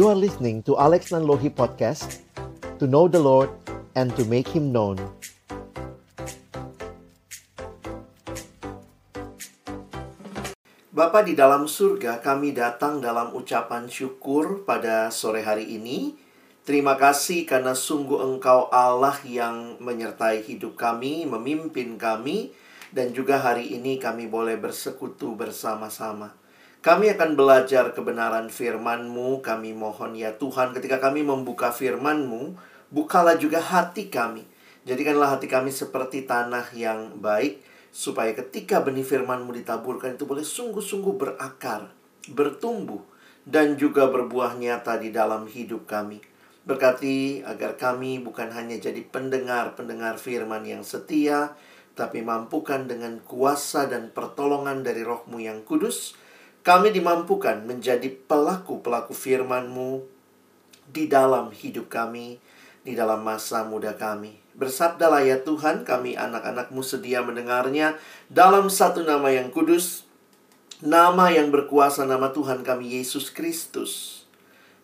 You are listening to Alex Nanlohi Podcast To know the Lord and to make Him known Bapa di dalam surga, kami datang dalam ucapan syukur pada sore hari ini. Terima kasih karena sungguh Engkau Allah yang menyertai hidup kami, memimpin kami, dan juga hari ini kami boleh bersekutu bersama-sama. Kami akan belajar kebenaran firman-Mu. Kami mohon ya Tuhan ketika kami membuka firman-Mu, bukalah juga hati kami. Jadikanlah hati kami seperti tanah yang baik, supaya ketika benih firman-Mu ditaburkan itu boleh sungguh-sungguh berakar, bertumbuh, dan juga berbuah nyata di dalam hidup kami. Berkati agar kami bukan hanya jadi pendengar-pendengar firman yang setia, tapi mampukan dengan kuasa dan pertolongan dari rohmu yang kudus, kami dimampukan menjadi pelaku-pelaku firman-Mu di dalam hidup kami, di dalam masa muda kami. Bersabdalah ya Tuhan, kami anak-anakmu sedia mendengarnya dalam satu nama yang kudus, nama yang berkuasa, nama Tuhan kami Yesus Kristus.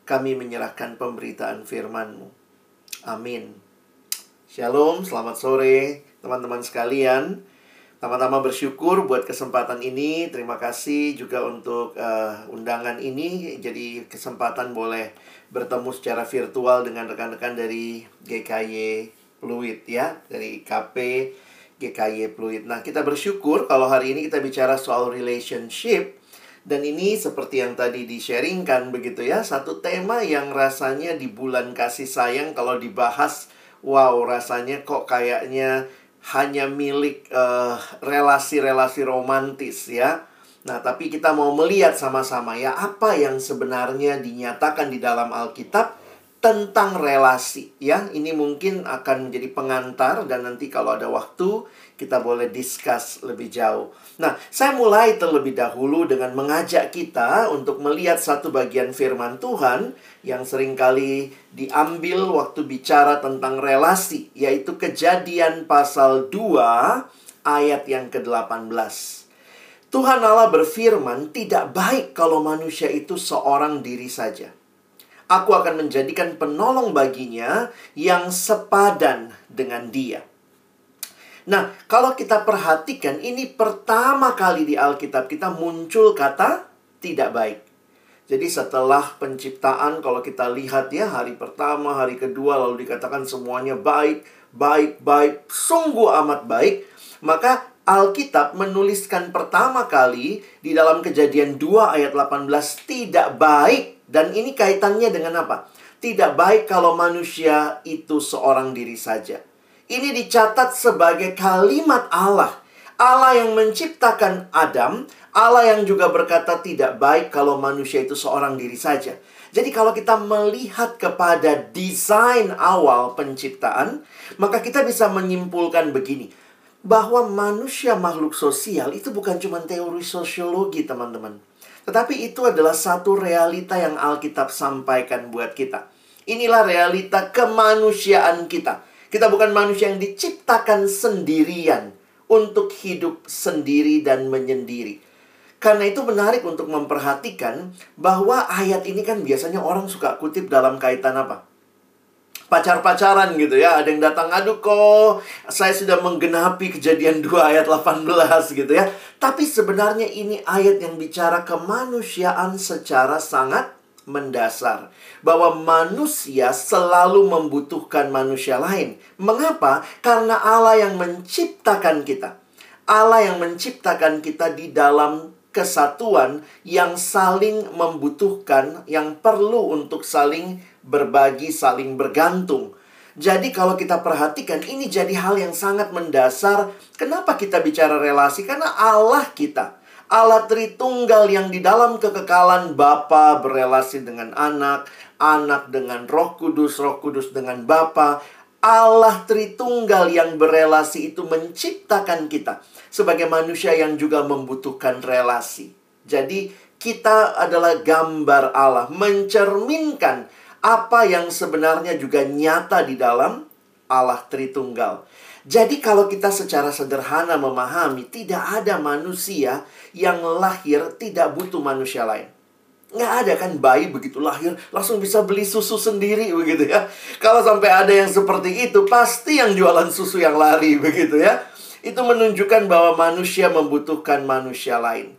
Kami menyerahkan pemberitaan firman-Mu. Amin. Shalom, selamat sore teman-teman sekalian. Tama-tama bersyukur buat kesempatan ini. Terima kasih juga untuk uh, undangan ini. Jadi kesempatan boleh bertemu secara virtual dengan rekan-rekan dari GKY Fluid ya dari KP GKY Fluid. Nah, kita bersyukur kalau hari ini kita bicara soal relationship dan ini seperti yang tadi di-sharingkan begitu ya, satu tema yang rasanya di bulan kasih sayang kalau dibahas wow, rasanya kok kayaknya hanya milik relasi relasi-relasi romantis ya. Nah, tapi kita mau melihat sama-sama ya apa yang sebenarnya dinyatakan di dalam Alkitab tentang relasi ya. Ini mungkin akan menjadi pengantar dan nanti kalau ada waktu kita boleh discuss lebih jauh. Nah, saya mulai terlebih dahulu dengan mengajak kita untuk melihat satu bagian firman Tuhan yang sering kali diambil waktu bicara tentang relasi, yaitu Kejadian pasal 2 ayat yang ke-18. Tuhan Allah berfirman, "Tidak baik kalau manusia itu seorang diri saja." Aku akan menjadikan penolong baginya yang sepadan dengan dia. Nah, kalau kita perhatikan, ini pertama kali di Alkitab kita muncul kata tidak baik. Jadi setelah penciptaan, kalau kita lihat ya, hari pertama, hari kedua, lalu dikatakan semuanya baik, baik, baik, sungguh amat baik. Maka Alkitab menuliskan pertama kali di dalam kejadian 2 ayat 18, tidak baik dan ini kaitannya dengan apa? Tidak baik kalau manusia itu seorang diri saja. Ini dicatat sebagai kalimat Allah. Allah yang menciptakan Adam, Allah yang juga berkata tidak baik kalau manusia itu seorang diri saja. Jadi kalau kita melihat kepada desain awal penciptaan, maka kita bisa menyimpulkan begini. Bahwa manusia makhluk sosial itu bukan cuma teori sosiologi, teman-teman tetapi itu adalah satu realita yang Alkitab sampaikan buat kita. Inilah realita kemanusiaan kita. Kita bukan manusia yang diciptakan sendirian untuk hidup sendiri dan menyendiri. Karena itu menarik untuk memperhatikan bahwa ayat ini kan biasanya orang suka kutip dalam kaitan apa? pacar-pacaran gitu ya. Ada yang datang, aduh kok saya sudah menggenapi kejadian 2 ayat 18 gitu ya. Tapi sebenarnya ini ayat yang bicara kemanusiaan secara sangat mendasar. Bahwa manusia selalu membutuhkan manusia lain. Mengapa? Karena Allah yang menciptakan kita. Allah yang menciptakan kita di dalam kesatuan yang saling membutuhkan, yang perlu untuk saling berbagi, saling bergantung. Jadi kalau kita perhatikan ini jadi hal yang sangat mendasar. Kenapa kita bicara relasi? Karena Allah kita. Allah Tritunggal yang di dalam kekekalan Bapa berelasi dengan anak, anak dengan Roh Kudus, Roh Kudus dengan Bapa. Allah Tritunggal yang berelasi itu menciptakan kita sebagai manusia yang juga membutuhkan relasi. Jadi kita adalah gambar Allah, mencerminkan apa yang sebenarnya juga nyata di dalam Allah Tritunggal. Jadi kalau kita secara sederhana memahami tidak ada manusia yang lahir tidak butuh manusia lain. Nggak ada kan bayi begitu lahir langsung bisa beli susu sendiri begitu ya. Kalau sampai ada yang seperti itu, pasti yang jualan susu yang lari begitu ya. Itu menunjukkan bahwa manusia membutuhkan manusia lain.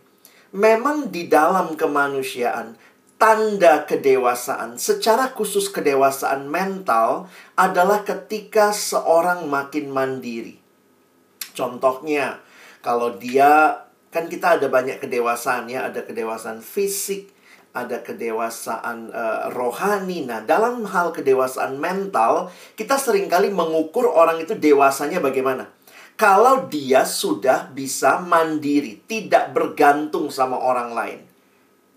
Memang di dalam kemanusiaan, tanda kedewasaan, secara khusus kedewasaan mental, adalah ketika seorang makin mandiri. Contohnya, kalau dia kan kita ada banyak kedewasaan ya, ada kedewasaan fisik, ada kedewasaan uh, rohani. Nah, dalam hal kedewasaan mental, kita sering kali mengukur orang itu dewasanya bagaimana. Kalau dia sudah bisa mandiri, tidak bergantung sama orang lain.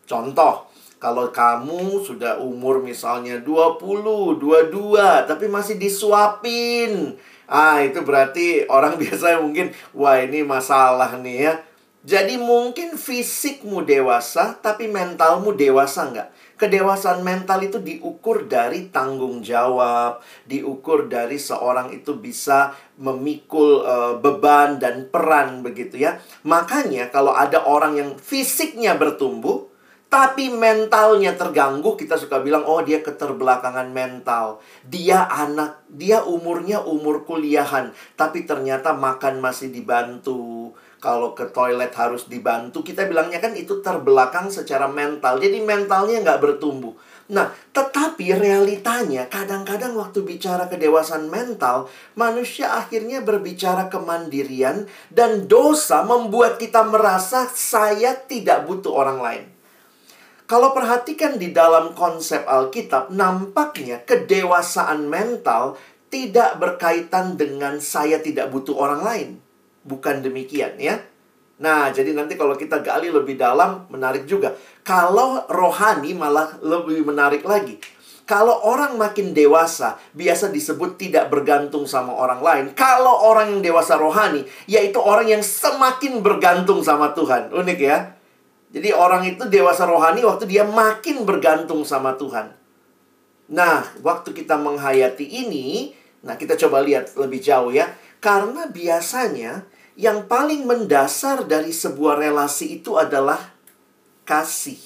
Contoh, kalau kamu sudah umur misalnya 20, 22, tapi masih disuapin. Ah, itu berarti orang biasa mungkin, wah ini masalah nih ya jadi mungkin fisikmu dewasa, tapi mentalmu dewasa nggak? Kedewasaan mental itu diukur dari tanggung jawab, diukur dari seorang itu bisa memikul uh, beban dan peran begitu ya. Makanya kalau ada orang yang fisiknya bertumbuh, tapi mentalnya terganggu, kita suka bilang, oh dia keterbelakangan mental. Dia anak, dia umurnya umur kuliahan, tapi ternyata makan masih dibantu kalau ke toilet harus dibantu, kita bilangnya kan itu terbelakang secara mental. Jadi mentalnya nggak bertumbuh. Nah, tetapi realitanya kadang-kadang waktu bicara kedewasaan mental, manusia akhirnya berbicara kemandirian dan dosa membuat kita merasa saya tidak butuh orang lain. Kalau perhatikan di dalam konsep Alkitab, nampaknya kedewasaan mental tidak berkaitan dengan saya tidak butuh orang lain. Bukan demikian ya. Nah, jadi nanti kalau kita gali lebih dalam, menarik juga. Kalau rohani malah lebih menarik lagi. Kalau orang makin dewasa, biasa disebut tidak bergantung sama orang lain. Kalau orang yang dewasa rohani, yaitu orang yang semakin bergantung sama Tuhan. Unik ya. Jadi orang itu dewasa rohani waktu dia makin bergantung sama Tuhan. Nah, waktu kita menghayati ini, nah kita coba lihat lebih jauh ya. Karena biasanya yang paling mendasar dari sebuah relasi itu adalah kasih.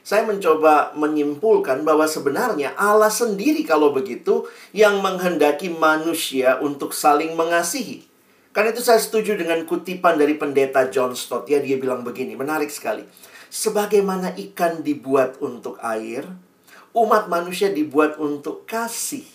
Saya mencoba menyimpulkan bahwa sebenarnya Allah sendiri kalau begitu yang menghendaki manusia untuk saling mengasihi. Karena itu saya setuju dengan kutipan dari pendeta John Stott. Ya, dia bilang begini, menarik sekali. Sebagaimana ikan dibuat untuk air, umat manusia dibuat untuk kasih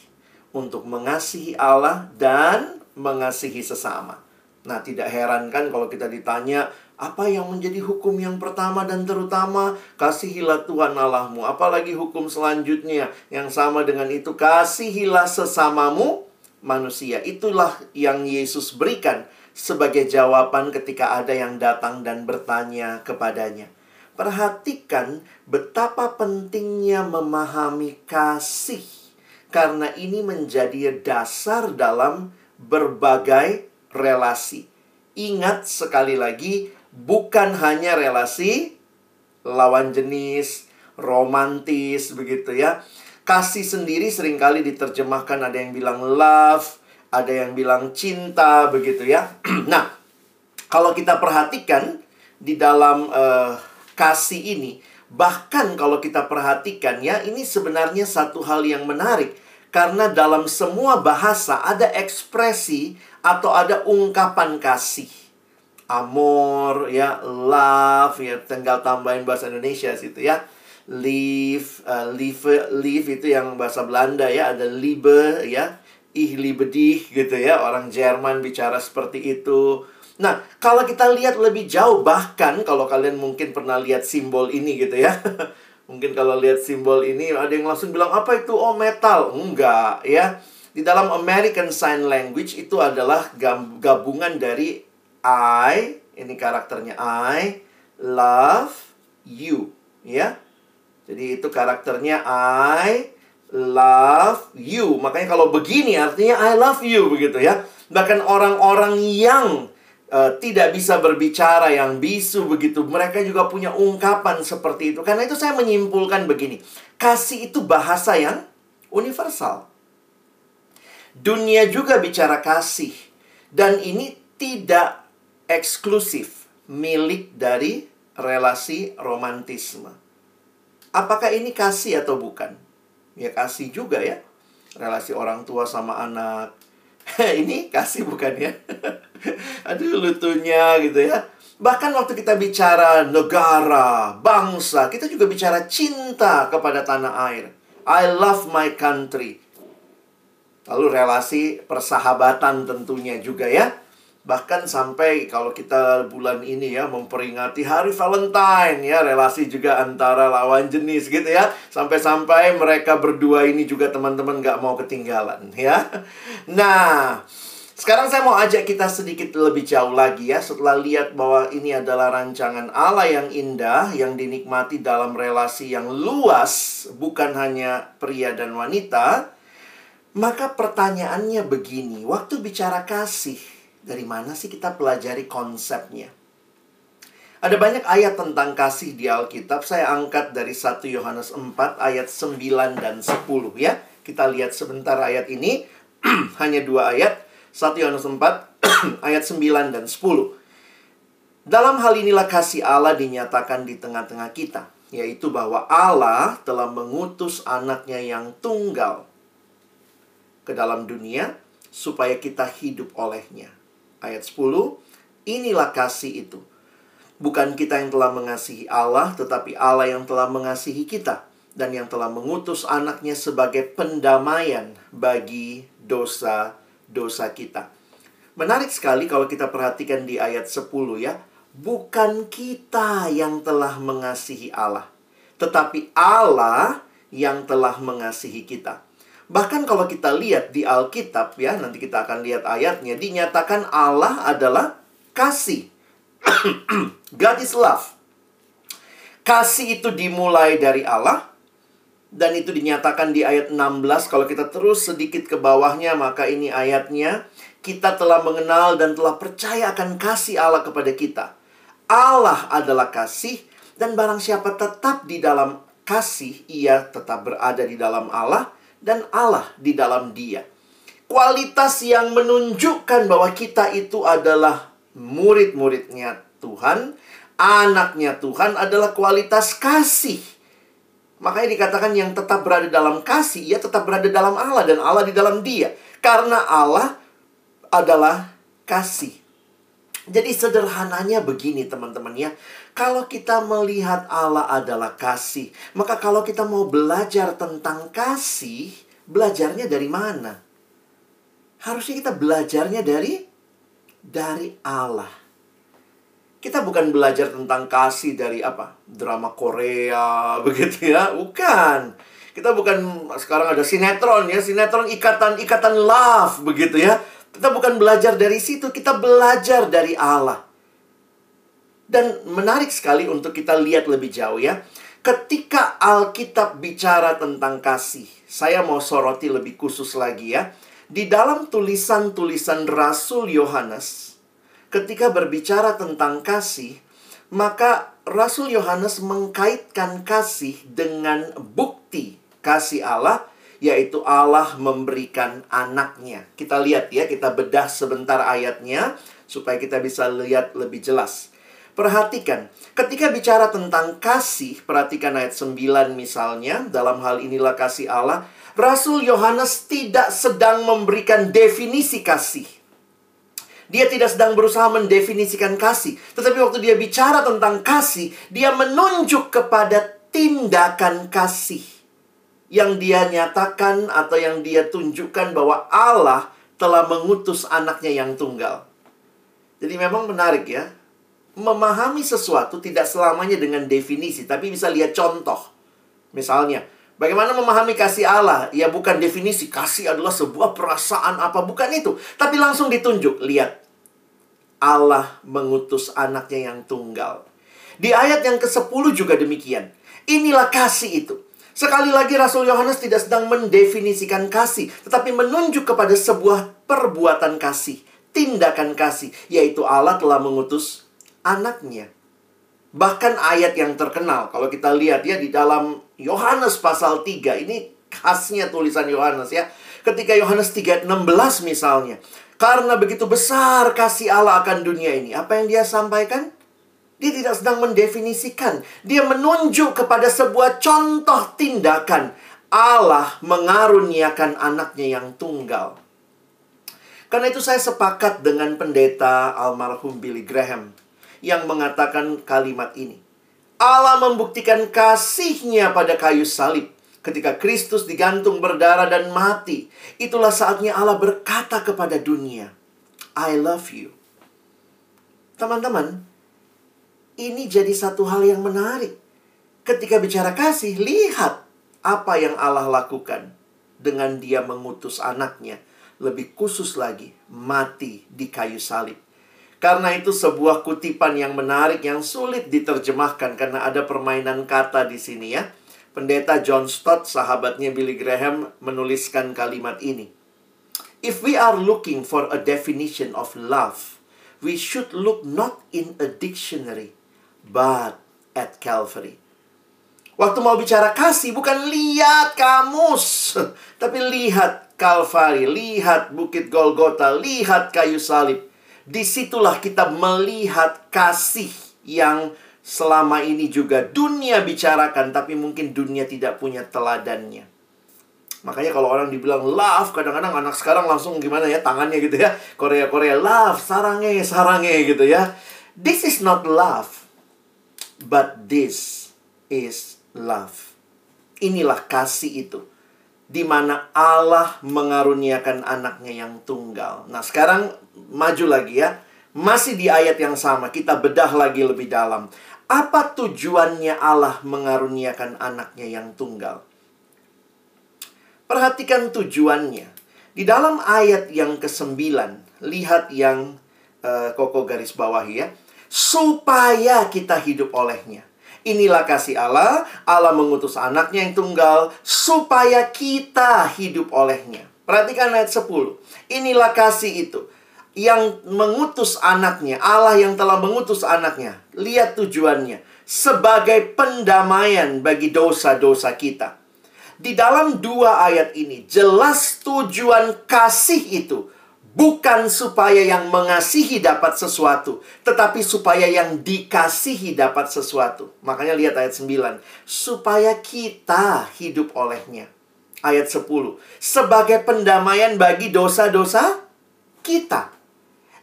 untuk mengasihi Allah dan mengasihi sesama. Nah, tidak heran kan kalau kita ditanya, apa yang menjadi hukum yang pertama dan terutama? Kasihilah Tuhan Allahmu. Apalagi hukum selanjutnya yang sama dengan itu, kasihilah sesamamu manusia. Itulah yang Yesus berikan sebagai jawaban ketika ada yang datang dan bertanya kepadanya. Perhatikan betapa pentingnya memahami kasih karena ini menjadi dasar dalam berbagai relasi. Ingat sekali lagi, bukan hanya relasi lawan jenis, romantis begitu ya. Kasih sendiri sering kali diterjemahkan ada yang bilang love, ada yang bilang cinta begitu ya. nah, kalau kita perhatikan di dalam uh, kasih ini, bahkan kalau kita perhatikan ya, ini sebenarnya satu hal yang menarik karena dalam semua bahasa ada ekspresi atau ada ungkapan kasih. Amor, ya, love, ya, tinggal tambahin bahasa Indonesia situ ya. Live, uh, live, live itu yang bahasa Belanda ya, ada liebe ya. Liebe dich gitu ya, orang Jerman bicara seperti itu. Nah, kalau kita lihat lebih jauh bahkan kalau kalian mungkin pernah lihat simbol ini gitu ya. Mungkin kalau lihat simbol ini ada yang langsung bilang apa itu? Oh metal. Enggak ya. Di dalam American Sign Language itu adalah gabungan dari I, ini karakternya I, love you, ya. Jadi itu karakternya I love you. Makanya kalau begini artinya I love you begitu ya. Bahkan orang-orang yang uh, tidak bisa berbicara yang bisu begitu. Mereka juga punya ungkapan seperti itu. Karena itu saya menyimpulkan begini. Kasih itu bahasa yang universal. Dunia juga bicara kasih. Dan ini tidak eksklusif milik dari relasi romantisme. Apakah ini kasih atau bukan? Ya kasih juga ya. Relasi orang tua sama anak. ini kasih bukan ya? Aduh lutunya gitu ya. Bahkan waktu kita bicara negara, bangsa, kita juga bicara cinta kepada tanah air. I love my country. Lalu relasi persahabatan tentunya juga ya. Bahkan sampai kalau kita bulan ini ya memperingati hari Valentine ya, relasi juga antara lawan jenis gitu ya. Sampai-sampai mereka berdua ini juga teman-teman gak mau ketinggalan ya. Nah, sekarang saya mau ajak kita sedikit lebih jauh lagi ya setelah lihat bahwa ini adalah rancangan Allah yang indah yang dinikmati dalam relasi yang luas bukan hanya pria dan wanita. Maka pertanyaannya begini, waktu bicara kasih, dari mana sih kita pelajari konsepnya? Ada banyak ayat tentang kasih di Alkitab. Saya angkat dari 1 Yohanes 4 ayat 9 dan 10 ya. Kita lihat sebentar ayat ini. Hanya dua ayat. 1 Yohanes 4 ayat 9 dan 10. Dalam hal inilah kasih Allah dinyatakan di tengah-tengah kita, yaitu bahwa Allah telah mengutus anaknya yang tunggal ke dalam dunia supaya kita hidup olehnya. Ayat 10, inilah kasih itu. Bukan kita yang telah mengasihi Allah, tetapi Allah yang telah mengasihi kita dan yang telah mengutus anaknya sebagai pendamaian bagi dosa-dosa kita. Menarik sekali kalau kita perhatikan di ayat 10 ya. Bukan kita yang telah mengasihi Allah, tetapi Allah yang telah mengasihi kita. Bahkan kalau kita lihat di Alkitab ya, nanti kita akan lihat ayatnya, dinyatakan Allah adalah kasih. God is love. Kasih itu dimulai dari Allah dan itu dinyatakan di ayat 16 kalau kita terus sedikit ke bawahnya maka ini ayatnya kita telah mengenal dan telah percaya akan kasih Allah kepada kita. Allah adalah kasih dan barang siapa tetap di dalam kasih ia tetap berada di dalam Allah dan Allah di dalam dia. Kualitas yang menunjukkan bahwa kita itu adalah murid-muridnya Tuhan, anaknya Tuhan adalah kualitas kasih. Makanya dikatakan yang tetap berada dalam kasih, ia tetap berada dalam Allah dan Allah di dalam dia. Karena Allah adalah kasih. Jadi sederhananya begini teman-teman ya. Kalau kita melihat Allah adalah kasih, maka kalau kita mau belajar tentang kasih, belajarnya dari mana? Harusnya kita belajarnya dari dari Allah. Kita bukan belajar tentang kasih dari apa? Drama Korea begitu ya, bukan. Kita bukan sekarang ada sinetron ya, sinetron ikatan-ikatan love begitu ya. Kita bukan belajar dari situ, kita belajar dari Allah. Dan menarik sekali untuk kita lihat lebih jauh ya. Ketika Alkitab bicara tentang kasih, saya mau soroti lebih khusus lagi ya. Di dalam tulisan-tulisan Rasul Yohanes, ketika berbicara tentang kasih, maka Rasul Yohanes mengkaitkan kasih dengan bukti kasih Allah, yaitu Allah memberikan anaknya. Kita lihat ya, kita bedah sebentar ayatnya supaya kita bisa lihat lebih jelas. Perhatikan, ketika bicara tentang kasih, perhatikan ayat 9 misalnya, dalam hal inilah kasih Allah, Rasul Yohanes tidak sedang memberikan definisi kasih. Dia tidak sedang berusaha mendefinisikan kasih, tetapi waktu dia bicara tentang kasih, dia menunjuk kepada tindakan kasih yang dia nyatakan atau yang dia tunjukkan bahwa Allah telah mengutus anaknya yang tunggal. Jadi memang menarik ya memahami sesuatu tidak selamanya dengan definisi, tapi bisa lihat contoh. Misalnya, bagaimana memahami kasih Allah? Ya bukan definisi, kasih adalah sebuah perasaan apa, bukan itu. Tapi langsung ditunjuk, lihat. Allah mengutus anaknya yang tunggal. Di ayat yang ke-10 juga demikian. Inilah kasih itu. Sekali lagi Rasul Yohanes tidak sedang mendefinisikan kasih, tetapi menunjuk kepada sebuah perbuatan kasih, tindakan kasih, yaitu Allah telah mengutus anaknya. Bahkan ayat yang terkenal, kalau kita lihat ya di dalam Yohanes pasal 3, ini khasnya tulisan Yohanes ya. Ketika Yohanes 3 16 misalnya. Karena begitu besar kasih Allah akan dunia ini. Apa yang dia sampaikan? Dia tidak sedang mendefinisikan. Dia menunjuk kepada sebuah contoh tindakan. Allah mengaruniakan anaknya yang tunggal. Karena itu saya sepakat dengan pendeta almarhum Billy Graham yang mengatakan kalimat ini. Allah membuktikan kasihnya pada kayu salib. Ketika Kristus digantung berdarah dan mati, itulah saatnya Allah berkata kepada dunia, I love you. Teman-teman, ini jadi satu hal yang menarik. Ketika bicara kasih, lihat apa yang Allah lakukan dengan dia mengutus anaknya. Lebih khusus lagi, mati di kayu salib. Karena itu sebuah kutipan yang menarik yang sulit diterjemahkan karena ada permainan kata di sini ya. Pendeta John Stott, sahabatnya Billy Graham, menuliskan kalimat ini. If we are looking for a definition of love, we should look not in a dictionary, but at Calvary. Waktu mau bicara kasih, bukan lihat kamus, tapi lihat Calvary, lihat Bukit Golgota, lihat kayu salib. Di situlah kita melihat kasih yang selama ini juga dunia bicarakan, tapi mungkin dunia tidak punya teladannya. Makanya kalau orang dibilang love, kadang-kadang anak sekarang langsung gimana ya tangannya gitu ya. Korea-Korea love, sarange, sarange gitu ya. This is not love. But this is love. Inilah kasih itu. Di mana Allah mengaruniakan anaknya yang tunggal. Nah sekarang maju lagi ya. Masih di ayat yang sama, kita bedah lagi lebih dalam. Apa tujuannya Allah mengaruniakan anaknya yang tunggal? Perhatikan tujuannya. Di dalam ayat yang ke-9, lihat yang uh, koko garis bawah ya supaya kita hidup olehnya. Inilah kasih Allah, Allah mengutus anaknya yang tunggal supaya kita hidup olehnya. Perhatikan ayat 10. Inilah kasih itu yang mengutus anaknya, Allah yang telah mengutus anaknya. Lihat tujuannya sebagai pendamaian bagi dosa-dosa kita. Di dalam dua ayat ini jelas tujuan kasih itu Bukan supaya yang mengasihi dapat sesuatu, tetapi supaya yang dikasihi dapat sesuatu. Makanya lihat ayat 9. Supaya kita hidup olehnya. Ayat 10. Sebagai pendamaian bagi dosa-dosa kita.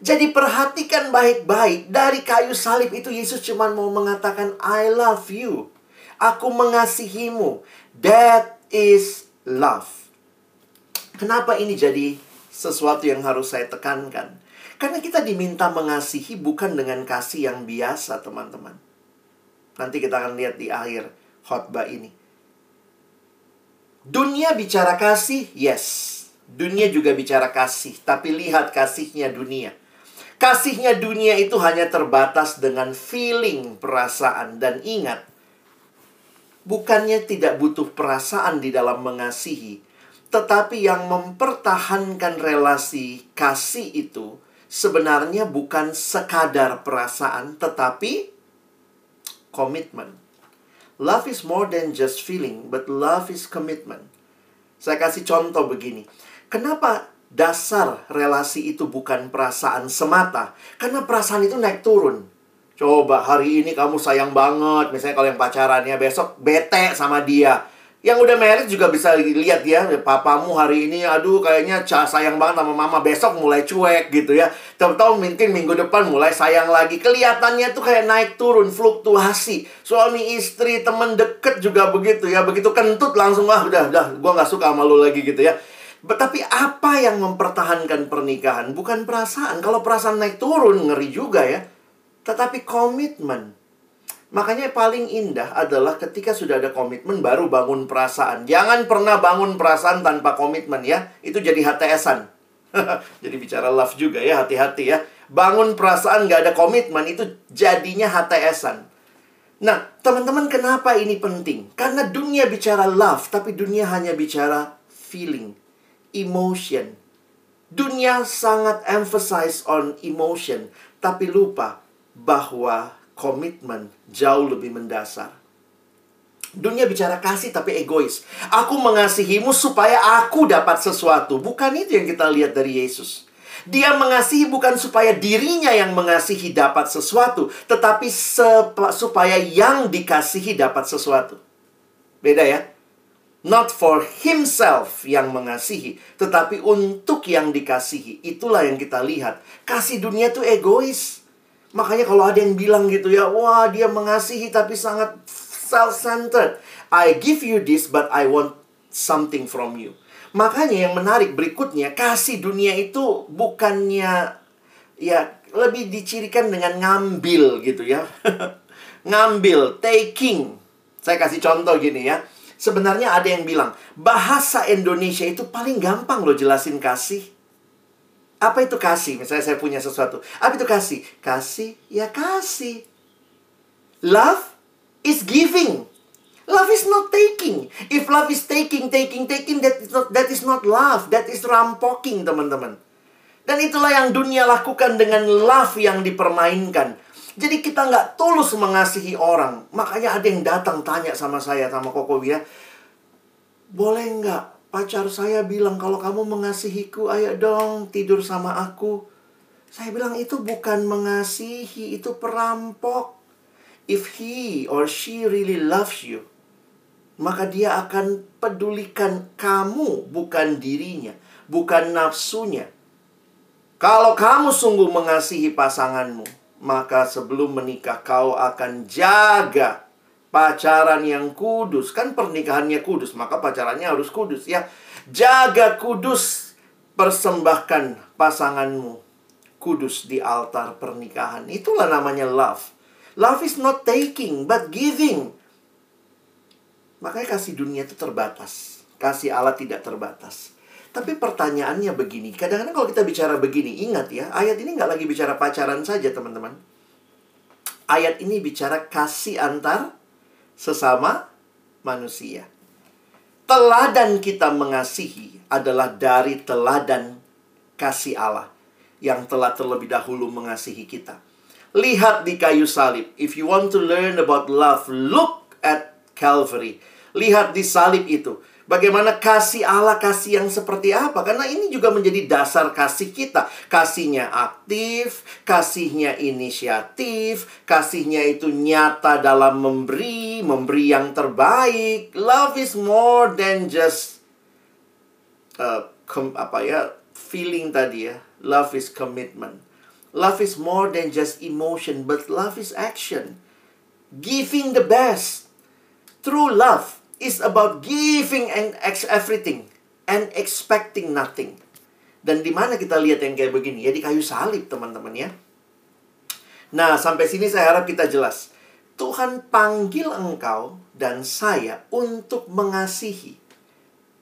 Jadi perhatikan baik-baik. Dari kayu salib itu Yesus cuma mau mengatakan I love you. Aku mengasihimu. That is love. Kenapa ini jadi sesuatu yang harus saya tekankan. Karena kita diminta mengasihi bukan dengan kasih yang biasa, teman-teman. Nanti kita akan lihat di akhir khotbah ini. Dunia bicara kasih, yes. Dunia juga bicara kasih, tapi lihat kasihnya dunia. Kasihnya dunia itu hanya terbatas dengan feeling, perasaan, dan ingat. Bukannya tidak butuh perasaan di dalam mengasihi, tetapi yang mempertahankan relasi kasih itu sebenarnya bukan sekadar perasaan, tetapi komitmen. Love is more than just feeling, but love is commitment. Saya kasih contoh begini. Kenapa dasar relasi itu bukan perasaan semata? Karena perasaan itu naik turun. Coba hari ini kamu sayang banget, misalnya kalau yang pacarannya besok bete sama dia yang udah married juga bisa lihat ya, papamu hari ini aduh kayaknya sayang banget sama mama, besok mulai cuek gitu ya. Tahu-tahu mungkin minggu depan mulai sayang lagi. Kelihatannya tuh kayak naik turun, fluktuasi. Suami istri, temen deket juga begitu ya. Begitu kentut langsung ah udah udah gua nggak suka sama lu lagi gitu ya. Tapi apa yang mempertahankan pernikahan? Bukan perasaan. Kalau perasaan naik turun ngeri juga ya. Tetapi komitmen Makanya paling indah adalah ketika sudah ada komitmen baru bangun perasaan. Jangan pernah bangun perasaan tanpa komitmen ya. Itu jadi HTSan. jadi bicara love juga ya, hati-hati ya. Bangun perasaan gak ada komitmen itu jadinya HTSan. Nah, teman-teman kenapa ini penting? Karena dunia bicara love, tapi dunia hanya bicara feeling, emotion. Dunia sangat emphasize on emotion, tapi lupa bahwa komitmen jauh lebih mendasar. Dunia bicara kasih tapi egois. Aku mengasihimu supaya aku dapat sesuatu. Bukan itu yang kita lihat dari Yesus. Dia mengasihi bukan supaya dirinya yang mengasihi dapat sesuatu, tetapi supaya yang dikasihi dapat sesuatu. Beda ya? Not for himself yang mengasihi, tetapi untuk yang dikasihi. Itulah yang kita lihat. Kasih dunia itu egois. Makanya kalau ada yang bilang gitu ya, wah dia mengasihi tapi sangat self-centered. I give you this but I want something from you. Makanya yang menarik berikutnya, kasih dunia itu bukannya ya lebih dicirikan dengan ngambil gitu ya. ngambil, taking. Saya kasih contoh gini ya. Sebenarnya ada yang bilang, bahasa Indonesia itu paling gampang loh jelasin kasih. Apa itu kasih? Misalnya saya punya sesuatu. Apa itu kasih? Kasih, ya kasih. Love is giving. Love is not taking. If love is taking, taking, taking, that is not, that is not love. That is rampoking, teman-teman. Dan itulah yang dunia lakukan dengan love yang dipermainkan. Jadi kita nggak tulus mengasihi orang. Makanya ada yang datang tanya sama saya, sama Koko ya. Boleh nggak pacar saya bilang kalau kamu mengasihiku, ayo dong tidur sama aku. Saya bilang itu bukan mengasihi, itu perampok. If he or she really loves you, maka dia akan pedulikan kamu, bukan dirinya, bukan nafsunya. Kalau kamu sungguh mengasihi pasanganmu, maka sebelum menikah kau akan jaga pacaran yang kudus. Kan pernikahannya kudus, maka pacarannya harus kudus ya. Jaga kudus, persembahkan pasanganmu kudus di altar pernikahan. Itulah namanya love. Love is not taking, but giving. Makanya kasih dunia itu terbatas. Kasih Allah tidak terbatas. Tapi pertanyaannya begini, kadang-kadang kalau kita bicara begini, ingat ya, ayat ini nggak lagi bicara pacaran saja teman-teman. Ayat ini bicara kasih antar sesama manusia. Teladan kita mengasihi adalah dari teladan kasih Allah yang telah terlebih dahulu mengasihi kita. Lihat di kayu salib. If you want to learn about love, look at Calvary. Lihat di salib itu. Bagaimana kasih Allah, kasih yang seperti apa? Karena ini juga menjadi dasar kasih kita. Kasihnya aktif, kasihnya inisiatif, kasihnya itu nyata dalam memberi, memberi yang terbaik. Love is more than just uh, apa ya feeling tadi ya. Love is commitment. Love is more than just emotion, but love is action. Giving the best. True love is about giving and everything and expecting nothing. Dan di mana kita lihat yang kayak begini? Ya di kayu salib, teman-teman ya. Nah, sampai sini saya harap kita jelas. Tuhan panggil engkau dan saya untuk mengasihi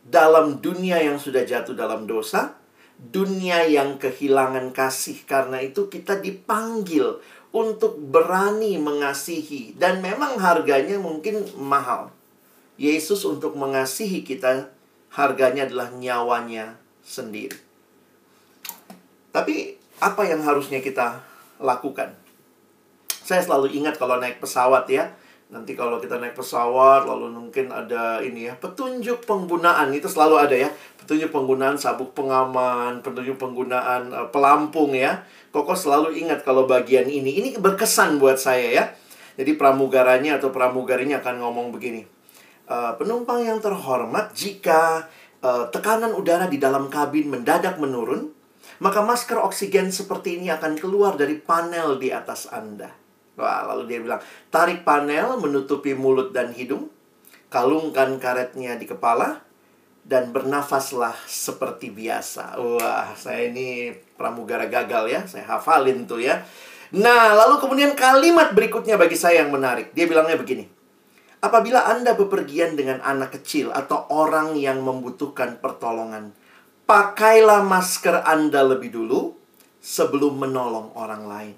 dalam dunia yang sudah jatuh dalam dosa, dunia yang kehilangan kasih. Karena itu kita dipanggil untuk berani mengasihi dan memang harganya mungkin mahal. Yesus untuk mengasihi kita harganya adalah nyawanya sendiri. Tapi apa yang harusnya kita lakukan? Saya selalu ingat kalau naik pesawat ya. Nanti kalau kita naik pesawat lalu mungkin ada ini ya, petunjuk penggunaan itu selalu ada ya. Petunjuk penggunaan sabuk pengaman, petunjuk penggunaan uh, pelampung ya. Koko selalu ingat kalau bagian ini. Ini berkesan buat saya ya. Jadi pramugaranya atau pramugarinya akan ngomong begini uh, penumpang yang terhormat, jika uh, tekanan udara di dalam kabin mendadak menurun, maka masker oksigen seperti ini akan keluar dari panel di atas Anda. Wah, lalu dia bilang, tarik panel menutupi mulut dan hidung, kalungkan karetnya di kepala, dan bernafaslah seperti biasa. Wah, saya ini pramugara gagal ya, saya hafalin tuh ya. Nah, lalu kemudian kalimat berikutnya bagi saya yang menarik. Dia bilangnya begini. Apabila Anda bepergian dengan anak kecil atau orang yang membutuhkan pertolongan, pakailah masker Anda lebih dulu sebelum menolong orang lain.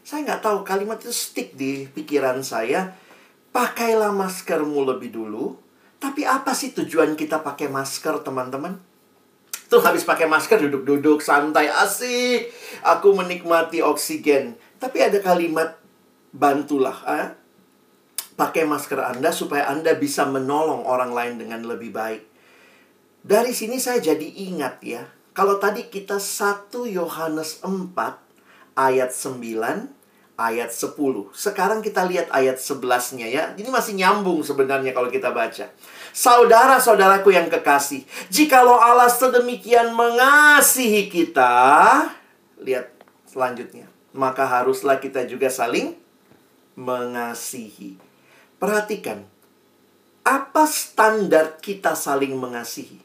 Saya nggak tahu kalimat itu stick di pikiran saya. Pakailah maskermu lebih dulu. Tapi apa sih tujuan kita pakai masker, teman-teman? Tuh habis pakai masker duduk-duduk santai asik. Aku menikmati oksigen. Tapi ada kalimat bantulah. Eh? Pakai masker Anda supaya Anda bisa menolong orang lain dengan lebih baik. Dari sini saya jadi ingat ya, Kalau tadi kita 1 Yohanes 4 ayat 9 ayat 10. Sekarang kita lihat ayat 11-nya ya. Ini masih nyambung sebenarnya kalau kita baca. Saudara-saudaraku yang kekasih, jikalau Allah sedemikian mengasihi kita, lihat selanjutnya, maka haruslah kita juga saling mengasihi. Perhatikan, apa standar kita saling mengasihi?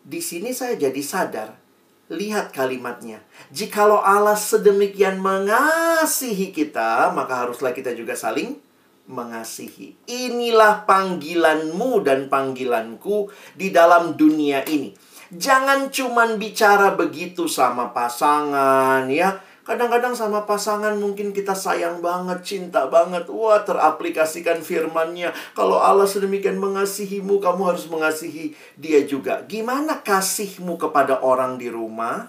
Di sini saya jadi sadar. Lihat kalimatnya. Jikalau Allah sedemikian mengasihi kita, maka haruslah kita juga saling mengasihi. Inilah panggilanmu dan panggilanku di dalam dunia ini. Jangan cuman bicara begitu sama pasangan ya Kadang-kadang sama pasangan mungkin kita sayang banget, cinta banget. Wah, teraplikasikan firmannya. Kalau Allah sedemikian mengasihimu, kamu harus mengasihi dia juga. Gimana kasihmu kepada orang di rumah?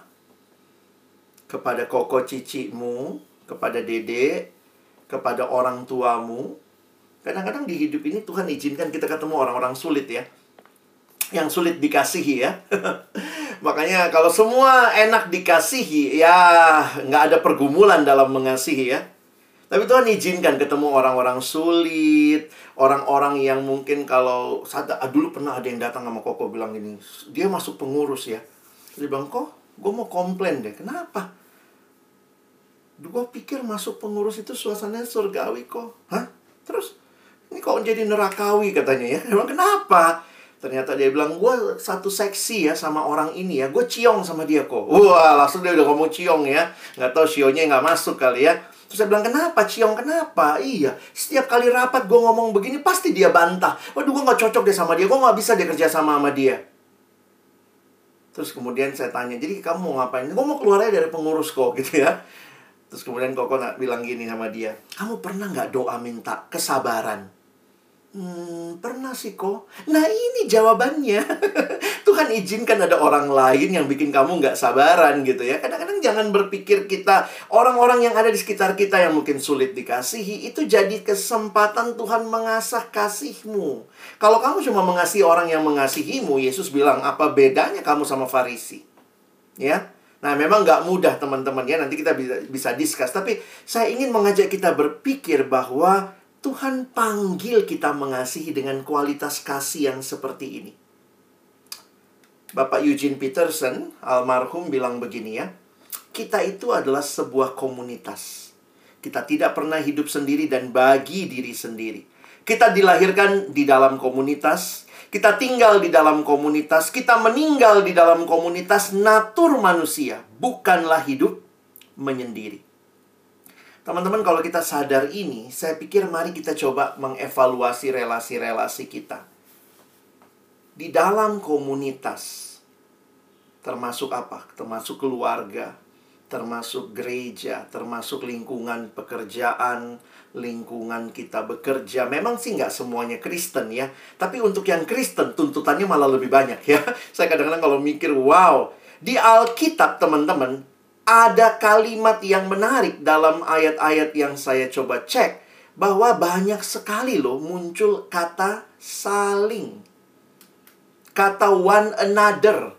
Kepada koko cicimu, kepada dede, kepada orang tuamu. Kadang-kadang di hidup ini Tuhan izinkan kita ketemu orang-orang sulit ya. Yang sulit dikasihi ya. Makanya kalau semua enak dikasihi, ya nggak ada pergumulan dalam mengasihi ya. Tapi Tuhan izinkan ketemu orang-orang sulit, orang-orang yang mungkin kalau saat ah, dulu pernah ada yang datang sama Koko bilang gini, dia masuk pengurus ya. Dia bilang, kok gue mau komplain deh, kenapa? Gue pikir masuk pengurus itu suasananya surgawi kok. Hah? Terus? Ini kok jadi nerakawi katanya ya. Emang kenapa? Ternyata dia bilang, gue satu seksi ya sama orang ini ya. Gue ciong sama dia kok. Wah, langsung dia udah ngomong ciong ya. Nggak tahu sionya nggak masuk kali ya. Terus saya bilang, kenapa ciong? Kenapa? Iya, setiap kali rapat gue ngomong begini, pasti dia bantah. Waduh, gue nggak cocok deh sama dia. Gue nggak bisa dia kerja sama sama dia. Terus kemudian saya tanya, jadi kamu mau ngapain? Gue mau keluar aja dari pengurus kok, gitu ya. Terus kemudian Koko bilang gini sama dia, kamu pernah nggak doa minta kesabaran? Hmm, pernah sih kok. Nah ini jawabannya. Tuhan izinkan ada orang lain yang bikin kamu nggak sabaran gitu ya. Kadang-kadang jangan berpikir kita, orang-orang yang ada di sekitar kita yang mungkin sulit dikasihi, itu jadi kesempatan Tuhan mengasah kasihmu. Kalau kamu cuma mengasihi orang yang mengasihimu, Yesus bilang, apa bedanya kamu sama Farisi? Ya, Nah, memang nggak mudah teman-teman ya. Nanti kita bisa bisa discuss. Tapi saya ingin mengajak kita berpikir bahwa Tuhan panggil kita mengasihi dengan kualitas kasih yang seperti ini. Bapak Eugene Peterson, almarhum bilang begini ya. Kita itu adalah sebuah komunitas. Kita tidak pernah hidup sendiri dan bagi diri sendiri. Kita dilahirkan di dalam komunitas, kita tinggal di dalam komunitas, kita meninggal di dalam komunitas natur manusia, bukanlah hidup menyendiri. Teman-teman, kalau kita sadar ini, saya pikir mari kita coba mengevaluasi relasi-relasi kita. Di dalam komunitas, termasuk apa? Termasuk keluarga, termasuk gereja, termasuk lingkungan pekerjaan, lingkungan kita bekerja. Memang sih nggak semuanya Kristen ya. Tapi untuk yang Kristen, tuntutannya malah lebih banyak ya. Saya kadang-kadang kalau mikir, wow, di Alkitab teman-teman, ada kalimat yang menarik dalam ayat-ayat yang saya coba cek bahwa banyak sekali loh muncul kata saling. Kata one another.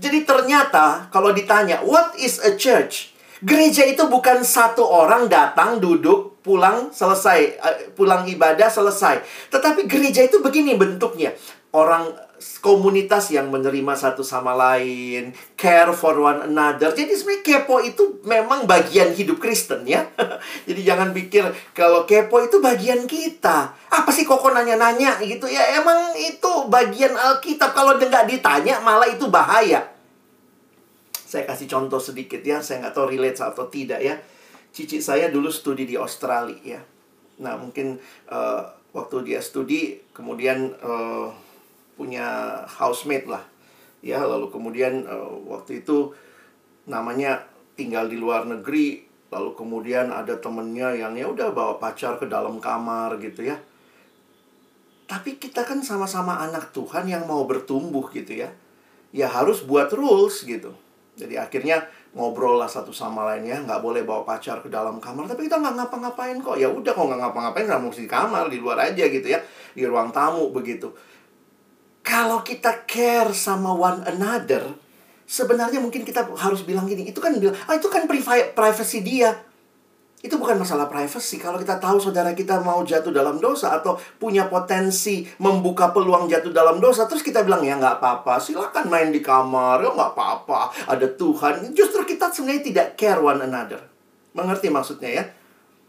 Jadi ternyata kalau ditanya what is a church? Gereja itu bukan satu orang datang duduk pulang selesai eh, pulang ibadah selesai. Tetapi gereja itu begini bentuknya. Orang komunitas yang menerima satu sama lain, care for one another. Jadi sebenarnya kepo itu memang bagian hidup Kristen ya. Jadi jangan pikir kalau kepo itu bagian kita. Apa sih kok nanya-nanya gitu ya? Emang itu bagian Alkitab. Kalau nggak ditanya malah itu bahaya. Saya kasih contoh sedikit ya. Saya nggak tahu relate atau tidak ya. Cici saya dulu studi di Australia ya. Nah mungkin uh, waktu dia studi kemudian uh, punya housemate lah. Ya lalu kemudian uh, waktu itu namanya tinggal di luar negeri lalu kemudian ada temennya yang ya udah bawa pacar ke dalam kamar gitu ya. Tapi kita kan sama-sama anak Tuhan yang mau bertumbuh gitu ya. Ya harus buat rules gitu. Jadi akhirnya ngobrol lah satu sama lain ya nggak boleh bawa pacar ke dalam kamar. Tapi kita nggak ngapa-ngapain kok. Ya udah kok nggak ngapa-ngapain nggak mesti di kamar di luar aja gitu ya. Di ruang tamu begitu kalau kita care sama one another, Sebenarnya mungkin kita harus bilang gini, itu kan bilang, ah itu kan privacy dia. Itu bukan masalah privacy. Kalau kita tahu saudara kita mau jatuh dalam dosa atau punya potensi membuka peluang jatuh dalam dosa, terus kita bilang ya nggak apa-apa, silakan main di kamar, ya nggak apa-apa, ada Tuhan. Justru kita sebenarnya tidak care one another. Mengerti maksudnya ya?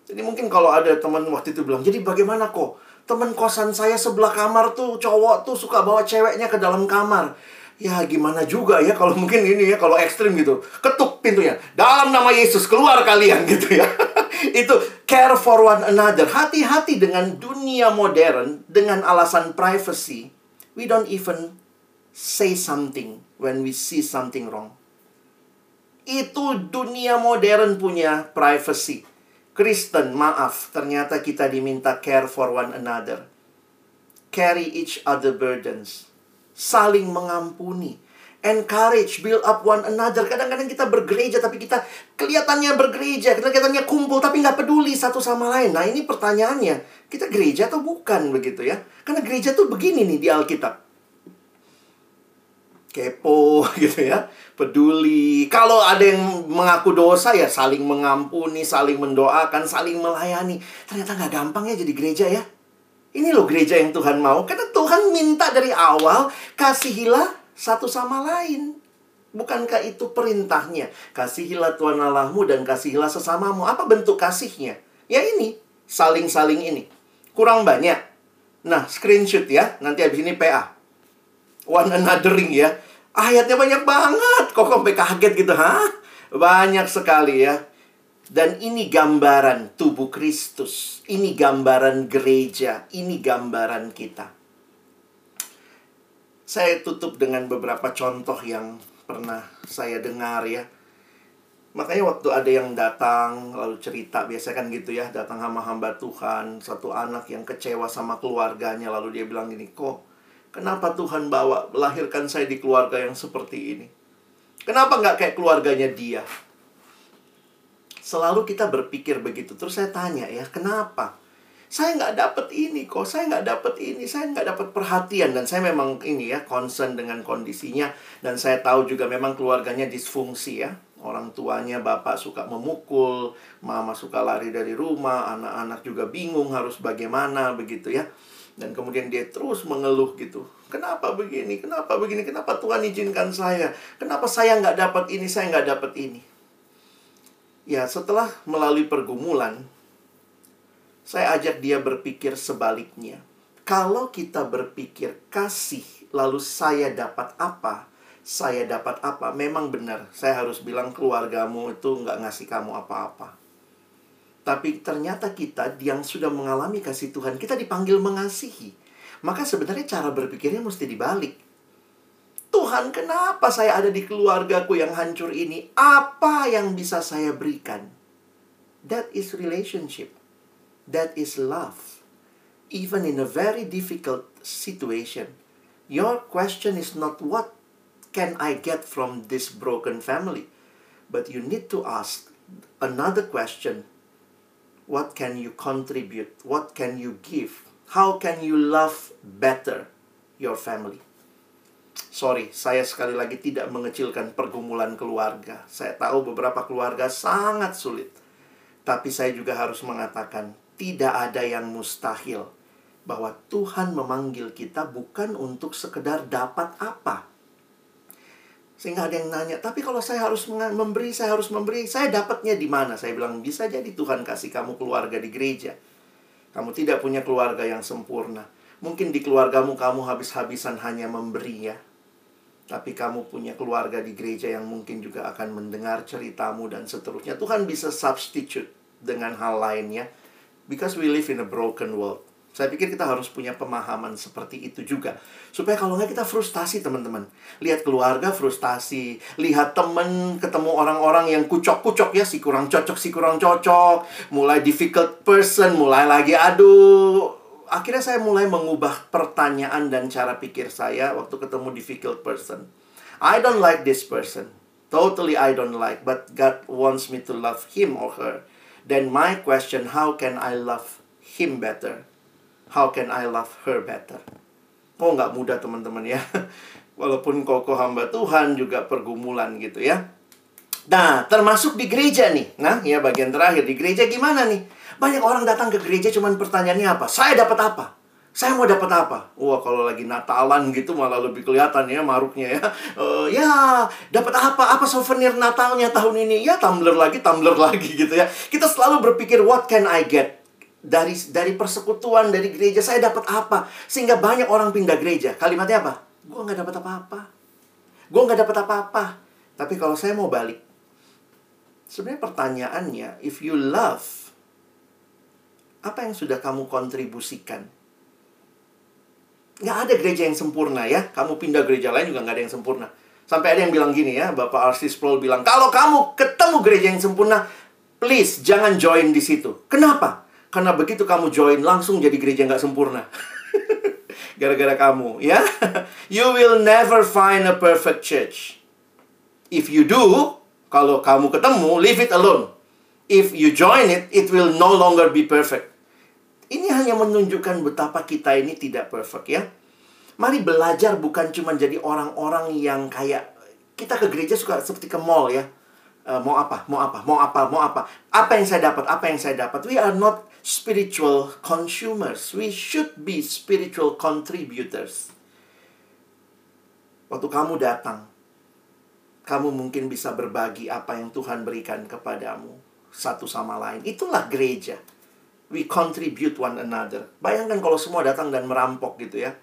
Jadi mungkin kalau ada teman waktu itu bilang, jadi bagaimana kok? Teman kosan saya sebelah kamar tuh cowok tuh suka bawa ceweknya ke dalam kamar. Ya gimana juga ya kalau mungkin ini ya kalau ekstrim gitu. Ketuk pintunya. Dalam nama Yesus keluar kalian gitu ya. Itu care for one another. Hati-hati dengan dunia modern dengan alasan privacy. We don't even say something when we see something wrong. Itu dunia modern punya privacy. Kristen, maaf, ternyata kita diminta care for one another. Carry each other burdens. Saling mengampuni. Encourage, build up one another. Kadang-kadang kita bergereja, tapi kita kelihatannya bergereja. Kelihatannya kumpul, tapi nggak peduli satu sama lain. Nah, ini pertanyaannya. Kita gereja atau bukan begitu ya? Karena gereja tuh begini nih di Alkitab kepo gitu ya, peduli. Kalau ada yang mengaku dosa ya saling mengampuni, saling mendoakan, saling melayani. Ternyata nggak gampang ya jadi gereja ya. Ini loh gereja yang Tuhan mau. Karena Tuhan minta dari awal, kasihilah satu sama lain. Bukankah itu perintahnya? Kasihilah Tuhan Allahmu dan kasihilah sesamamu. Apa bentuk kasihnya? Ya ini, saling-saling ini. Kurang banyak. Nah, screenshot ya. Nanti habis ini PA one anothering ya. Ayatnya banyak banget. Kok sampai kaget gitu, hah? Banyak sekali ya. Dan ini gambaran tubuh Kristus. Ini gambaran gereja. Ini gambaran kita. Saya tutup dengan beberapa contoh yang pernah saya dengar ya. Makanya waktu ada yang datang lalu cerita biasa kan gitu ya, datang sama hamba Tuhan, satu anak yang kecewa sama keluarganya lalu dia bilang gini, "Kok Kenapa Tuhan bawa melahirkan saya di keluarga yang seperti ini? Kenapa nggak kayak keluarganya dia? Selalu kita berpikir begitu. Terus saya tanya ya, kenapa? Saya nggak dapat ini kok, saya nggak dapat ini, saya nggak dapat perhatian. Dan saya memang ini ya, concern dengan kondisinya. Dan saya tahu juga memang keluarganya disfungsi ya. Orang tuanya, bapak suka memukul, mama suka lari dari rumah, anak-anak juga bingung harus bagaimana begitu ya. Dan kemudian dia terus mengeluh gitu. Kenapa begini? Kenapa begini? Kenapa Tuhan izinkan saya? Kenapa saya nggak dapat ini? Saya nggak dapat ini. Ya, setelah melalui pergumulan, saya ajak dia berpikir sebaliknya. Kalau kita berpikir kasih, lalu saya dapat apa? Saya dapat apa? Memang benar, saya harus bilang keluargamu itu nggak ngasih kamu apa-apa. Tapi ternyata kita yang sudah mengalami kasih Tuhan, kita dipanggil mengasihi. Maka sebenarnya cara berpikirnya mesti dibalik. Tuhan, kenapa saya ada di keluargaku yang hancur ini? Apa yang bisa saya berikan? That is relationship. That is love. Even in a very difficult situation, your question is not what can I get from this broken family, but you need to ask another question What can you contribute? What can you give? How can you love better your family? Sorry, saya sekali lagi tidak mengecilkan pergumulan keluarga. Saya tahu beberapa keluarga sangat sulit. Tapi saya juga harus mengatakan, tidak ada yang mustahil. Bahwa Tuhan memanggil kita bukan untuk sekedar dapat apa. Sehingga ada yang nanya, tapi kalau saya harus memberi, saya harus memberi, saya dapatnya di mana? Saya bilang, bisa jadi Tuhan kasih kamu keluarga di gereja. Kamu tidak punya keluarga yang sempurna. Mungkin di keluargamu kamu habis-habisan hanya memberi ya. Tapi kamu punya keluarga di gereja yang mungkin juga akan mendengar ceritamu dan seterusnya. Tuhan bisa substitute dengan hal lainnya. Because we live in a broken world. Saya pikir kita harus punya pemahaman seperti itu juga. Supaya kalau nggak kita frustasi teman-teman. Lihat keluarga frustasi. Lihat temen ketemu orang-orang yang kucok-kucok ya. Si kurang cocok, si kurang cocok. Mulai difficult person, mulai lagi aduh. Akhirnya saya mulai mengubah pertanyaan dan cara pikir saya waktu ketemu difficult person. I don't like this person. Totally I don't like. But God wants me to love him or her. Then my question, how can I love him better? How can I love her better? Oh, nggak mudah teman-teman ya. Walaupun Koko hamba Tuhan juga pergumulan gitu ya. Nah, termasuk di gereja nih. Nah, ya bagian terakhir di gereja gimana nih? Banyak orang datang ke gereja cuman pertanyaannya apa? Saya dapat apa? Saya mau dapat apa? Wah, kalau lagi Natalan gitu malah lebih kelihatan ya maruknya ya. Uh, ya, dapat apa? Apa souvenir Natalnya tahun ini? Ya, tumbler lagi, tumbler lagi gitu ya. Kita selalu berpikir what can I get? Dari dari persekutuan, dari gereja saya dapat apa? Sehingga banyak orang pindah gereja. Kalimatnya apa? Gue nggak dapat apa-apa. Gue nggak dapat apa-apa. Tapi kalau saya mau balik, sebenarnya pertanyaannya, if you love, apa yang sudah kamu kontribusikan? Nggak ada gereja yang sempurna ya. Kamu pindah gereja lain juga nggak ada yang sempurna. Sampai ada yang bilang gini ya, Bapak Arsis Sproul bilang, kalau kamu ketemu gereja yang sempurna, please jangan join di situ. Kenapa? Karena begitu kamu join, langsung jadi gereja nggak sempurna. Gara-gara kamu, ya. You will never find a perfect church. If you do, kalau kamu ketemu, leave it alone. If you join it, it will no longer be perfect. Ini hanya menunjukkan betapa kita ini tidak perfect ya. Mari belajar bukan cuma jadi orang-orang yang kayak kita ke gereja suka seperti ke mall ya. Uh, mau apa? Mau apa? Mau apa? Mau apa? Apa yang saya dapat? Apa yang saya dapat? We are not spiritual consumers. We should be spiritual contributors. Waktu kamu datang, kamu mungkin bisa berbagi apa yang Tuhan berikan kepadamu satu sama lain. Itulah gereja we contribute one another. Bayangkan kalau semua datang dan merampok gitu ya.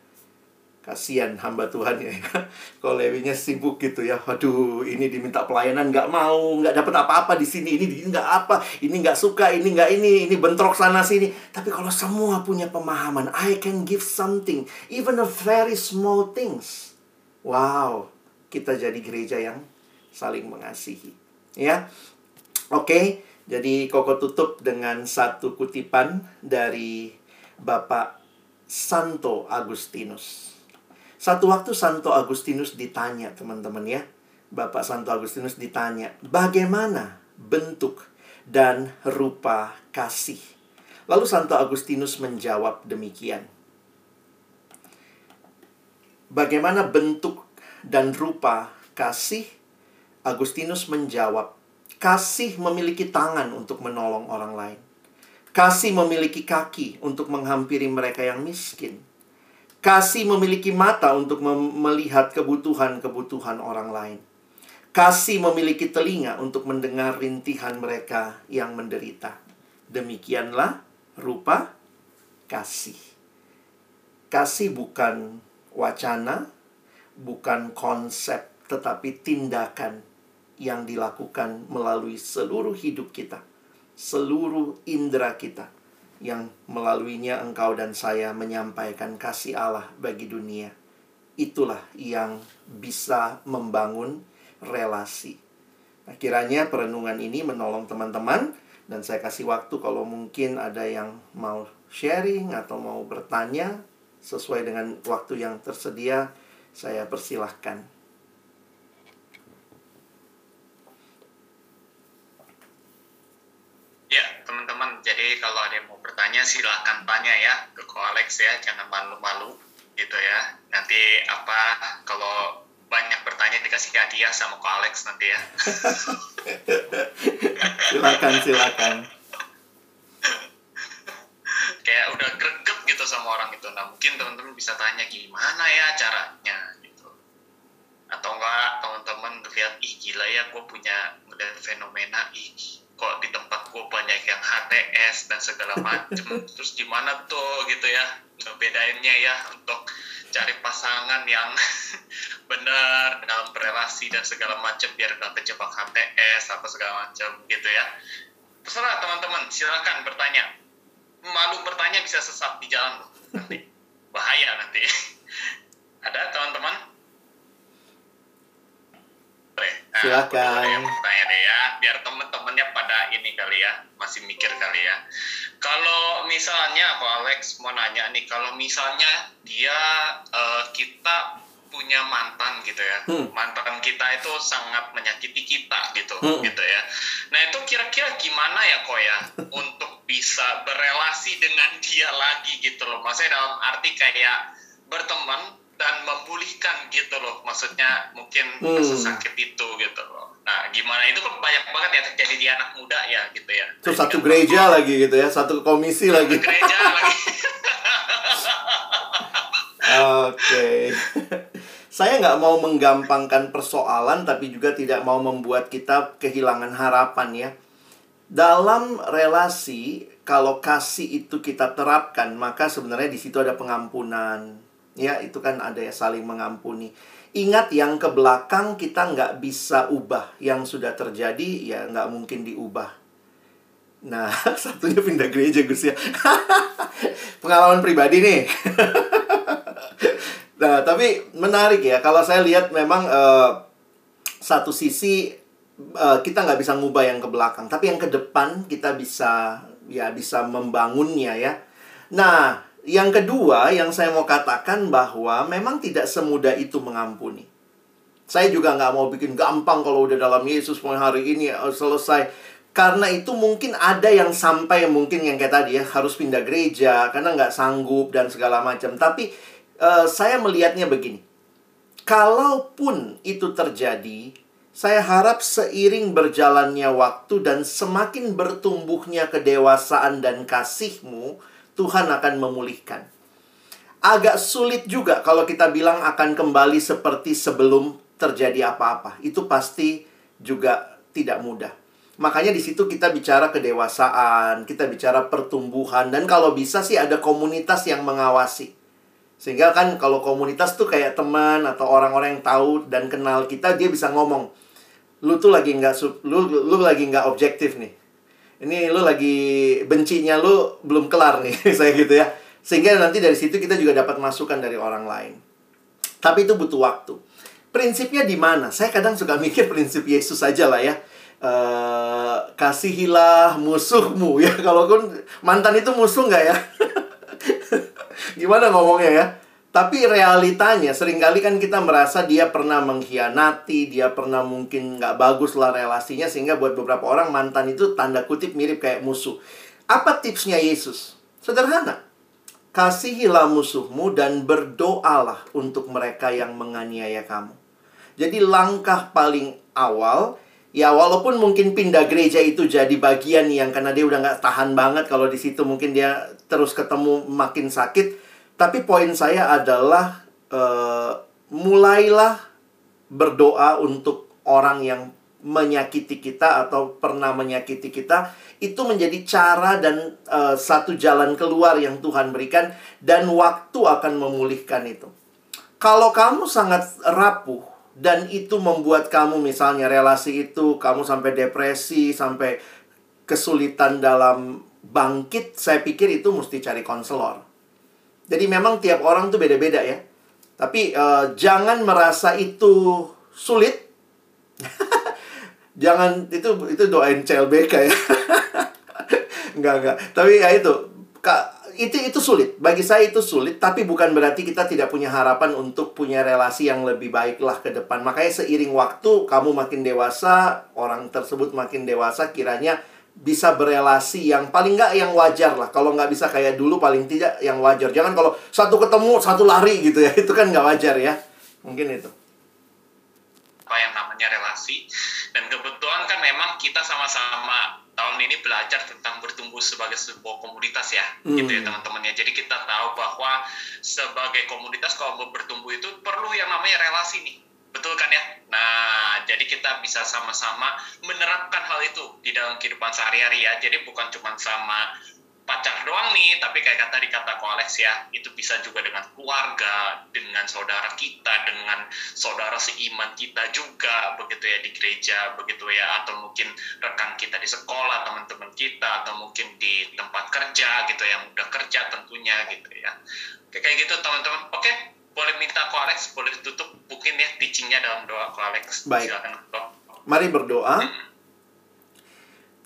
Kasihan hamba Tuhan ya. kalau Lewinya sibuk gitu ya. Waduh, ini diminta pelayanan nggak mau, nggak dapat apa-apa di sini. Ini nggak apa, ini nggak suka, ini nggak ini, ini bentrok sana sini. Tapi kalau semua punya pemahaman, I can give something, even a very small things. Wow, kita jadi gereja yang saling mengasihi. Ya, oke. Okay? Jadi Koko tutup dengan satu kutipan dari Bapak Santo Agustinus. Satu waktu Santo Agustinus ditanya, teman-teman ya. Bapak Santo Agustinus ditanya, bagaimana bentuk dan rupa kasih? Lalu Santo Agustinus menjawab demikian. Bagaimana bentuk dan rupa kasih? Agustinus menjawab, Kasih memiliki tangan untuk menolong orang lain. Kasih memiliki kaki untuk menghampiri mereka yang miskin. Kasih memiliki mata untuk melihat kebutuhan-kebutuhan orang lain. Kasih memiliki telinga untuk mendengar rintihan mereka yang menderita. Demikianlah rupa kasih. Kasih bukan wacana, bukan konsep, tetapi tindakan yang dilakukan melalui seluruh hidup kita, seluruh indera kita, yang melaluinya engkau dan saya menyampaikan kasih Allah bagi dunia. Itulah yang bisa membangun relasi. Nah, kiranya perenungan ini menolong teman-teman dan saya kasih waktu kalau mungkin ada yang mau sharing atau mau bertanya sesuai dengan waktu yang tersedia, saya persilahkan. Jadi kalau ada yang mau bertanya silahkan tanya ya ke Ko Alex ya, jangan malu-malu gitu ya. Nanti apa kalau banyak bertanya dikasih hadiah sama Ko Alex nanti ya. silakan silakan. Kayak udah greget gitu sama orang itu. Nah mungkin teman-teman bisa tanya gimana ya caranya gitu. Atau enggak teman-teman lihat ih gila ya gue punya model fenomena ih kok di tempat gue banyak yang HTS dan segala macem. Terus gimana tuh gitu ya bedainnya ya untuk cari pasangan yang benar dalam relasi dan segala macam biar gak kejebak HTS apa segala macam gitu ya. Terserah teman-teman silakan bertanya. Malu bertanya bisa sesat di jalan loh. Nanti bahaya nanti. Ada teman-teman Nah, Silakan. Yang bertanya deh ya, biar temen-temennya pada ini kali ya, masih mikir kali ya. Kalau misalnya, Pak Alex mau nanya nih, kalau misalnya dia uh, kita punya mantan gitu ya, hmm. mantan kita itu sangat menyakiti kita gitu, hmm. gitu ya. Nah itu kira-kira gimana ya kok ya untuk bisa berelasi dengan dia lagi gitu loh, maksudnya dalam arti kayak berteman memulihkan gitu loh maksudnya mungkin Hmm. sakit itu gitu loh nah gimana itu kan banyak banget ya terjadi di anak muda ya gitu ya Terus satu gereja lagi gitu ya, satu komisi Satu lagi. gereja lagi Oke. Saya nggak mau menggampangkan persoalan, tapi juga tidak mau membuat kita kehilangan harapan ya. Dalam relasi, kalau kasih itu kita terapkan, maka sebenarnya di situ ada pengampunan. Ya, itu kan ada ya saling mengampuni. Ingat yang ke belakang kita nggak bisa ubah. Yang sudah terjadi ya nggak mungkin diubah. Nah, satunya pindah gereja Gus ya. Pengalaman pribadi nih. nah, tapi menarik ya. Kalau saya lihat memang eh, satu sisi eh, kita nggak bisa ngubah yang ke belakang, tapi yang ke depan kita bisa ya bisa membangunnya ya. Nah, yang kedua yang saya mau katakan bahwa memang tidak semudah itu mengampuni. Saya juga nggak mau bikin gampang kalau udah dalam Yesus mulai hari ini eh, selesai. Karena itu mungkin ada yang sampai mungkin yang kayak tadi ya harus pindah gereja karena nggak sanggup dan segala macam. Tapi eh, saya melihatnya begini. Kalaupun itu terjadi, saya harap seiring berjalannya waktu dan semakin bertumbuhnya kedewasaan dan kasihmu, Tuhan akan memulihkan. Agak sulit juga kalau kita bilang akan kembali seperti sebelum terjadi apa-apa. Itu pasti juga tidak mudah. Makanya di situ kita bicara kedewasaan, kita bicara pertumbuhan dan kalau bisa sih ada komunitas yang mengawasi. Sehingga kan kalau komunitas tuh kayak teman atau orang-orang yang tahu dan kenal kita dia bisa ngomong, lu tuh lagi nggak lu lu lagi nggak objektif nih. Ini lu lagi bencinya lu belum kelar nih, saya gitu ya. Sehingga nanti dari situ kita juga dapat masukan dari orang lain. Tapi itu butuh waktu. Prinsipnya di mana? Saya kadang suka mikir prinsip Yesus aja lah ya. Eh, kasihilah musuhmu ya. Kalau mantan itu musuh nggak ya? Gimana ngomongnya ya? Tapi realitanya sering kali kan kita merasa dia pernah mengkhianati, dia pernah mungkin nggak bagus lah relasinya sehingga buat beberapa orang mantan itu tanda kutip mirip kayak musuh. Apa tipsnya Yesus? Sederhana. Kasihilah musuhmu dan berdoalah untuk mereka yang menganiaya kamu. Jadi langkah paling awal Ya walaupun mungkin pindah gereja itu jadi bagian yang karena dia udah nggak tahan banget kalau di situ mungkin dia terus ketemu makin sakit. Tapi poin saya adalah eh, mulailah berdoa untuk orang yang menyakiti kita atau pernah menyakiti kita itu menjadi cara dan eh, satu jalan keluar yang Tuhan berikan dan waktu akan memulihkan itu. Kalau kamu sangat rapuh dan itu membuat kamu misalnya relasi itu kamu sampai depresi, sampai kesulitan dalam bangkit, saya pikir itu mesti cari konselor. Jadi memang tiap orang tuh beda-beda ya. Tapi eh, jangan merasa itu sulit. jangan itu itu doain CLBK ya. enggak enggak. Tapi ya itu Kak itu itu sulit bagi saya itu sulit tapi bukan berarti kita tidak punya harapan untuk punya relasi yang lebih baik lah ke depan makanya seiring waktu kamu makin dewasa orang tersebut makin dewasa kiranya bisa berelasi yang paling nggak yang wajar lah. Kalau nggak bisa kayak dulu paling tidak yang wajar. Jangan kalau satu ketemu satu lari gitu ya. Itu kan nggak wajar ya. Mungkin itu. Apa yang namanya relasi? Dan kebetulan kan memang kita sama-sama tahun ini belajar tentang bertumbuh sebagai sebuah komunitas ya. Hmm. gitu ya teman-teman ya jadi kita tahu bahwa sebagai komunitas kalau mau bertumbuh itu perlu yang namanya relasi nih betul kan ya nah jadi kita bisa sama-sama menerapkan hal itu di dalam kehidupan sehari-hari ya jadi bukan cuma sama pacar doang nih, tapi kayak kata Ko Alex ya, itu bisa juga dengan keluarga, dengan saudara kita, dengan saudara seiman kita juga, begitu ya di gereja, begitu ya, atau mungkin rekan kita di sekolah, teman-teman kita, atau mungkin di tempat kerja gitu yang udah kerja tentunya gitu ya. Kayak gitu teman-teman. Oke, boleh minta Ko Alex, boleh tutup mungkin ya teachingnya dalam doa Ko Alex. Baik. Silakan. Mari berdoa.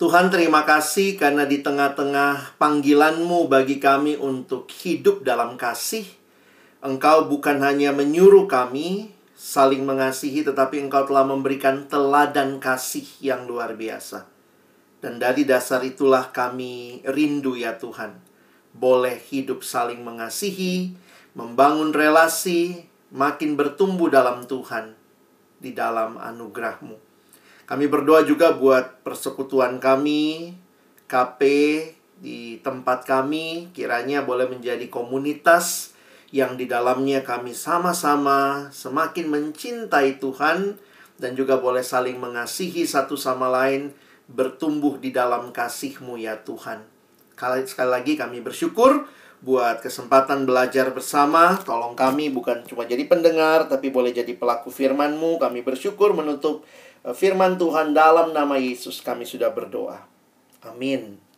Tuhan terima kasih karena di tengah-tengah panggilanmu bagi kami untuk hidup dalam kasih. Engkau bukan hanya menyuruh kami saling mengasihi, tetapi engkau telah memberikan teladan kasih yang luar biasa. Dan dari dasar itulah kami rindu ya Tuhan. Boleh hidup saling mengasihi, membangun relasi, makin bertumbuh dalam Tuhan, di dalam anugerahmu. Kami berdoa juga buat persekutuan kami, KP di tempat kami, kiranya boleh menjadi komunitas yang di dalamnya kami sama-sama semakin mencintai Tuhan dan juga boleh saling mengasihi satu sama lain, bertumbuh di dalam kasih-Mu ya Tuhan. Sekali lagi kami bersyukur buat kesempatan belajar bersama. Tolong kami bukan cuma jadi pendengar, tapi boleh jadi pelaku firman-Mu. Kami bersyukur menutup eh, firman Tuhan dalam nama Yesus kami sudah berdoa. Amin.